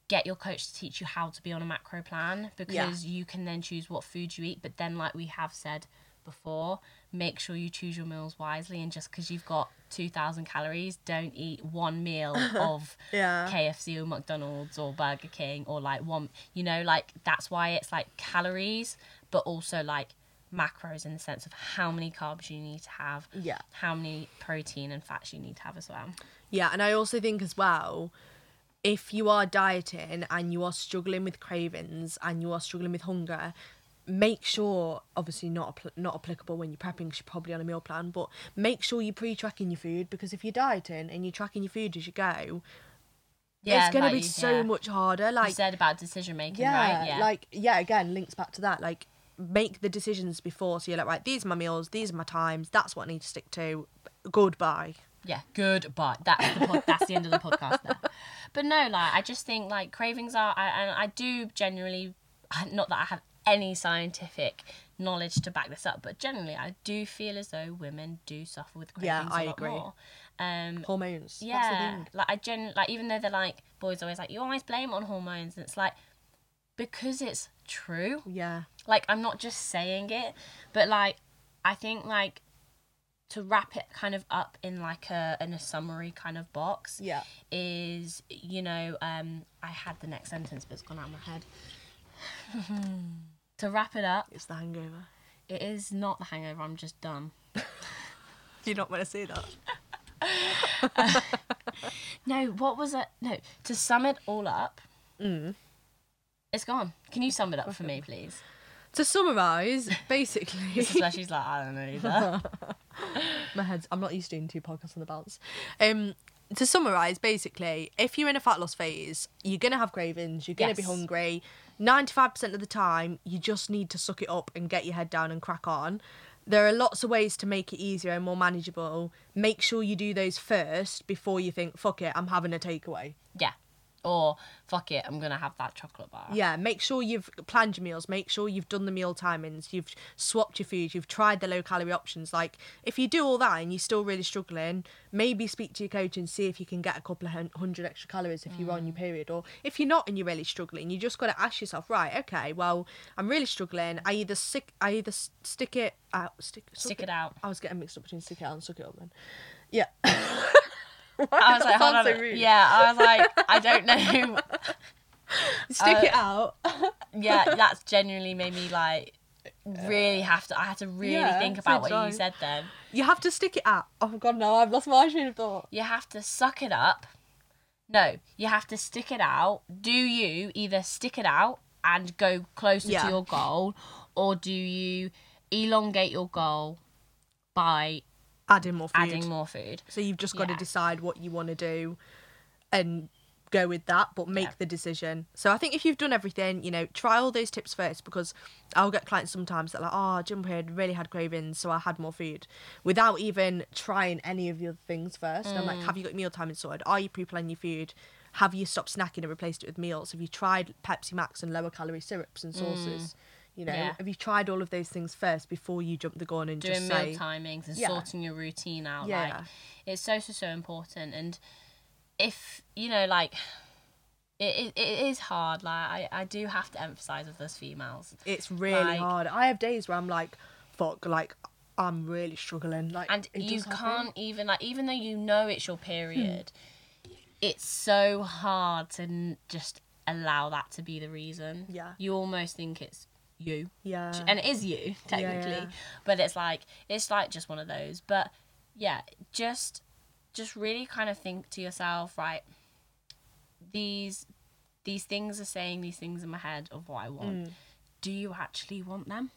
Speaker 1: Get your coach to teach you how to be on a macro plan because you can then choose what food you eat. But then, like we have said before, make sure you choose your meals wisely. And just because you've got 2,000 calories, don't eat one meal of
Speaker 2: Yeah.
Speaker 1: KFC or McDonald's or Burger King or like one, you know, like that's why it's like calories, but also like macros in the sense of how many carbs you need to have,
Speaker 2: Yeah.
Speaker 1: how many protein and fats you need to have as well.
Speaker 2: Yeah, and I also think as well, if you are dieting and you are struggling with cravings and you are struggling with hunger, make sure, obviously not not applicable when you're prepping, 'cause you're probably on a meal plan, but make sure you're pre-tracking your food because if you're dieting and you're tracking your food as you go, it's gonna
Speaker 1: like
Speaker 2: be so
Speaker 1: yeah.
Speaker 2: much harder. Like you
Speaker 1: said about decision making,
Speaker 2: yeah,
Speaker 1: right? Yeah.
Speaker 2: like yeah, again links back to that. Like make the decisions before, so you're like, right, these are my meals, these are my times, that's what I need to stick to. Goodbye.
Speaker 1: Yeah, goodbye. That's the pod, that's the end of the podcast there. But no, like I just think like cravings are, I, and I do generally, not that I have any scientific knowledge to back this up, but generally I do feel as though women do suffer with
Speaker 2: Yeah,
Speaker 1: cravings a
Speaker 2: I
Speaker 1: lot
Speaker 2: agree.
Speaker 1: more. Um,
Speaker 2: Hormones.
Speaker 1: Yeah, like I gen like even though they're like boys always like you always blame on hormones, and it's like because it's true
Speaker 2: Yeah.
Speaker 1: like i'm not just saying it but like i think like to wrap it kind of up in like a in a summary kind of box
Speaker 2: Yeah.
Speaker 1: is you know um i had the next sentence but it's gone out of my head to wrap it up
Speaker 2: It's the hangover.
Speaker 1: it is not the hangover i'm just done
Speaker 2: Do you not want to say that?
Speaker 1: no what was it no to sum it all up
Speaker 2: Mm.
Speaker 1: it's gone can you sum it up for me please
Speaker 2: To summarise, basically,
Speaker 1: this is where she's like i don't know either
Speaker 2: my head's. I'm not used to doing two podcasts on the bounce. Um, to summarise, basically, if you're in a fat loss phase, you're gonna have cravings. You're gonna be
Speaker 1: Yes.
Speaker 2: hungry. Ninety-five percent of the time, you just need to suck it up and get your head down and crack on. There are lots of ways to make it easier and more manageable. Make sure you do those first before you think, "Fuck it, I'm having a takeaway."
Speaker 1: yeah or fuck it, I'm gonna have that chocolate bar.
Speaker 2: Yeah, make sure you've planned your meals. Make sure you've done the meal timings. You've swapped your food. You've tried the low calorie options. Like, if you do all that and you're still really struggling, maybe speak to your coach and see if you can get a couple of hundred extra calories if you're on your mm. period. Or if you're not and you're really struggling, you just got to ask yourself, right? Okay, well, I'm really struggling. I either stick, I either stick it out, stick,
Speaker 1: Stick it out.
Speaker 2: I was getting mixed up between stick it out and suck it up. Then, yeah.
Speaker 1: I was like, on.
Speaker 2: so rude.
Speaker 1: yeah, I was like, I don't know.
Speaker 2: stick
Speaker 1: Uh,
Speaker 2: it out.
Speaker 1: yeah, that's genuinely made me like really have to. I had to really
Speaker 2: Yeah,
Speaker 1: think about what you said then.
Speaker 2: You have to stick it out. Oh god, no, I've lost my train of thought.
Speaker 1: You have to suck it up. No, you have to stick it out. Do you either stick it out and go closer
Speaker 2: Yeah.
Speaker 1: to your goal, or do you elongate your goal by
Speaker 2: Add in more food.
Speaker 1: adding more food?
Speaker 2: So you've just got
Speaker 1: Yeah.
Speaker 2: to decide what you want to do and go with that, but make
Speaker 1: Yeah.
Speaker 2: the decision. So I think if you've done everything, you know, try all those tips first because I'll get clients sometimes that are like, oh, gym period really had cravings, so I had more food without even trying any of the other things first. I'm
Speaker 1: Mm.
Speaker 2: like, have you got meal timing sorted? Are you pre-planning your food? Have you stopped snacking and replaced it with meals? Have you tried Pepsi Max and lower calorie syrups and sauces? You know.
Speaker 1: Yeah.
Speaker 2: have you tried all of those things first before you jump the gun and
Speaker 1: doing
Speaker 2: just
Speaker 1: meal
Speaker 2: say,
Speaker 1: timings and
Speaker 2: Yeah.
Speaker 1: sorting your routine out.
Speaker 2: Yeah.
Speaker 1: Like it's so so so important. And if you know, like it, it, it is hard. Like I, I do have to emphasize with us females.
Speaker 2: it's really
Speaker 1: Like-
Speaker 2: hard. I have days where I'm like, fuck, like I'm really struggling. Like,
Speaker 1: and you can't even like even though you know it's your hmm. period it's so hard to n- just allow that to be the reason
Speaker 2: Yeah.
Speaker 1: you almost think it's you
Speaker 2: Yeah.
Speaker 1: and it is you technically
Speaker 2: yeah.
Speaker 1: but it's like it's like just one of those but yeah just just really kind of think to yourself right these these things are saying these things in my head of what i want mm. do you actually want them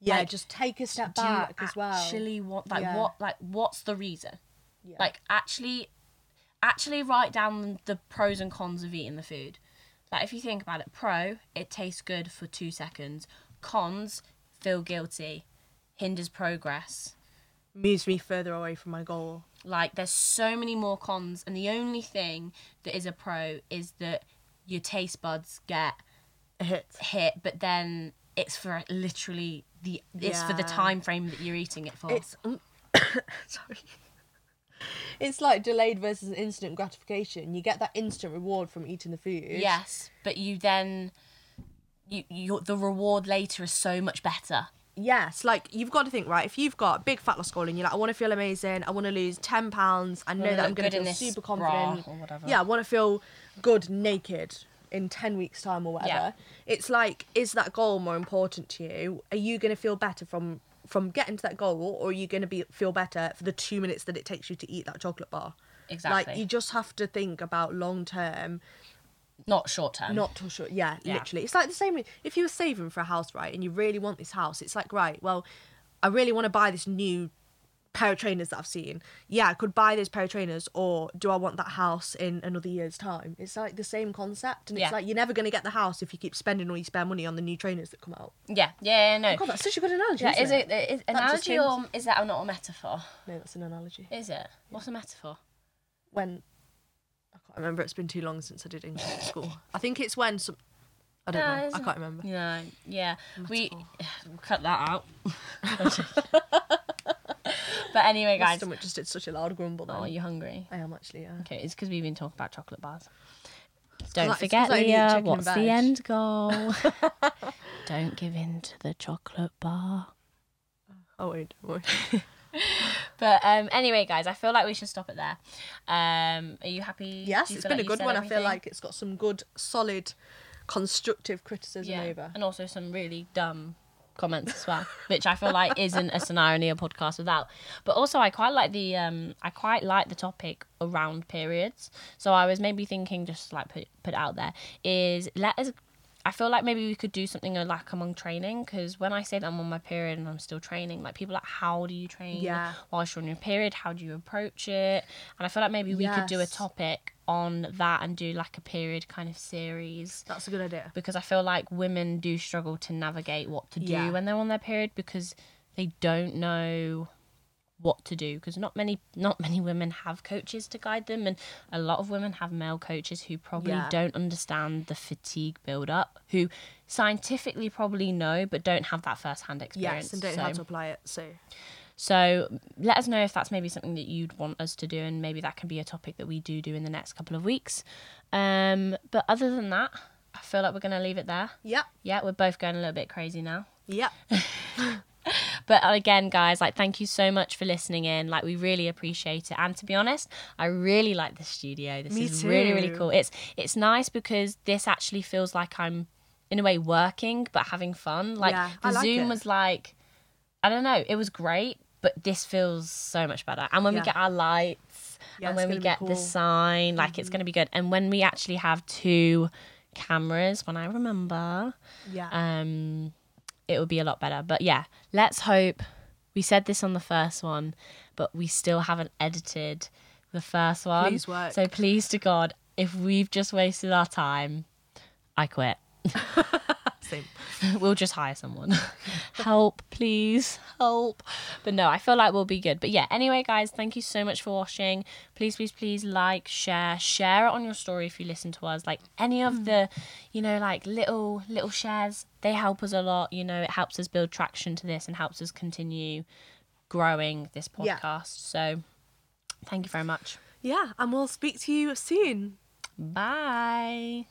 Speaker 2: yeah,
Speaker 1: like,
Speaker 2: just take a step back as well.
Speaker 1: actually want like
Speaker 2: Yeah.
Speaker 1: what like what's the reason
Speaker 2: Yeah.
Speaker 1: like actually actually write down the pros and cons of eating the food like if you think about it pro it tastes good for two seconds cons feel guilty hinders progress
Speaker 2: moves me further away from my goal.
Speaker 1: like there's so many more cons and the only thing that is a pro is that your taste buds get
Speaker 2: hit.
Speaker 1: hit but then it's for literally the it's for the time frame that you're eating it for
Speaker 2: It's sorry. It's like delayed versus instant gratification. You get that instant reward from eating the food.
Speaker 1: Yes, but you then you you the reward later is so much better.
Speaker 2: Yes, like you've got to think right. If you've got a big fat loss goal and you're like, I want to feel amazing, I want to lose ten pounds, I know that I'm going to feel super confident.
Speaker 1: or whatever.
Speaker 2: Yeah, I want to feel good naked in ten weeks' time or whatever.
Speaker 1: Yeah.
Speaker 2: It's like, is that goal more important to you? Are you going to feel better from from getting to that goal, or are you going to be feel better for the two minutes that it takes you to eat that chocolate bar?
Speaker 1: Exactly.
Speaker 2: Like you just have to think about long term
Speaker 1: Not short term.
Speaker 2: not too short Yeah,
Speaker 1: Yeah.
Speaker 2: literally. It's like the same. If you were saving for a house, right, and you really want this house, it's like, right, well, I really want to buy this new pair of trainers that I've seen. Yeah, I could buy those pair of trainers, or do I want that house in another year's time? It's like the same concept, and
Speaker 1: Yeah.
Speaker 2: it's like you're never going to get the house if you keep spending all your spare money on the new trainers that come out.
Speaker 1: Yeah, yeah, yeah, no.
Speaker 2: Oh, God, that's such a good analogy.
Speaker 1: Yeah, is it, is
Speaker 2: That
Speaker 1: analogy or is that not a metaphor?
Speaker 2: No, that's an analogy.
Speaker 1: Is it? What's a metaphor?
Speaker 2: When I can't remember. It's been too long since I did English at school. I think it's when some. I don't
Speaker 1: No,
Speaker 2: know. I can't remember.
Speaker 1: No, yeah. We
Speaker 2: Metaphor.
Speaker 1: cut that out. but anyway,
Speaker 2: My
Speaker 1: guys.
Speaker 2: stomach just did such a loud grumble. Then.
Speaker 1: Oh, are you hungry?
Speaker 2: I am actually. Yeah.
Speaker 1: Okay, it's because we've been talking about chocolate bars. Don't
Speaker 2: it's
Speaker 1: forget,
Speaker 2: 'cause I only eat
Speaker 1: Leah, what's the end goal? Don't give in to the chocolate bar.
Speaker 2: Oh wait, don't worry.
Speaker 1: But um, anyway, guys, I feel like we should stop it there. Um, are you happy?
Speaker 2: Yes,
Speaker 1: you
Speaker 2: it's been
Speaker 1: like
Speaker 2: a good one. I feel like it's got some good, solid, constructive criticism
Speaker 1: yeah,
Speaker 2: over.
Speaker 1: and also some really dumb comments as well, which I feel like isn't a scenario podcast without. But also, I quite like the um, I quite like the topic around periods. So I was maybe thinking, just like put put out there, is let us. I feel like maybe we could do something uh, like among training because when I say that I'm on my period and I'm still training, like people are like, how do you train
Speaker 2: Yeah.
Speaker 1: whilst you're on your period? How do you approach it? And I feel like maybe we could do a topic on that and do like a period kind of series
Speaker 2: That's a good idea.
Speaker 1: because I feel like women do struggle to navigate what to do
Speaker 2: Yeah.
Speaker 1: when they're on their period because they don't know what to do because not many not many women have coaches to guide them and a lot of women have male coaches who probably
Speaker 2: Yeah.
Speaker 1: don't understand the fatigue build up who scientifically probably know but don't have that first hand experience
Speaker 2: Yes, and don't know
Speaker 1: So-
Speaker 2: how to apply it. So
Speaker 1: so let us know if that's maybe something that you'd want us to do, and maybe that can be a topic that we do do in the next couple of weeks. Um, but other than that, I feel like we're going to leave it there.
Speaker 2: yeah,
Speaker 1: Yeah, we're both going a little bit crazy now.
Speaker 2: yeah,
Speaker 1: But again, guys, like thank you so much for listening in. Like we really appreciate it. And to be honest, I really like the studio. This
Speaker 2: Me
Speaker 1: is really really cool. It's it's nice because this actually feels like I'm in a way working but having fun. Like
Speaker 2: Yeah,
Speaker 1: the
Speaker 2: like
Speaker 1: Zoom
Speaker 2: it.
Speaker 1: was like I don't know, it was great, but this feels so much better. And when we get our lights
Speaker 2: Yeah,
Speaker 1: and when we get the.
Speaker 2: Mm-hmm.
Speaker 1: sign, like it's going to be good. And when we actually have two cameras, when I remember,
Speaker 2: yeah.
Speaker 1: um, it would be a lot better. But yeah, let's hope. We said this on the first one, but we still haven't edited the first one.
Speaker 2: Please work.
Speaker 1: So please to God, if we've just wasted our time, I quit.
Speaker 2: Same.
Speaker 1: we'll just hire someone. help, please, help. But no, I feel like we'll be good. But yeah, anyway, guys, thank you so much for watching. Please, please, please like, share, share it on your story if you listen to us. Like any of mm. the, you know, like little little shares, they help us a lot. You know, it helps us build traction to this and helps us continue growing this
Speaker 2: Yeah.
Speaker 1: podcast. So thank you very much.
Speaker 2: Yeah, and we'll speak to you soon.
Speaker 1: Bye.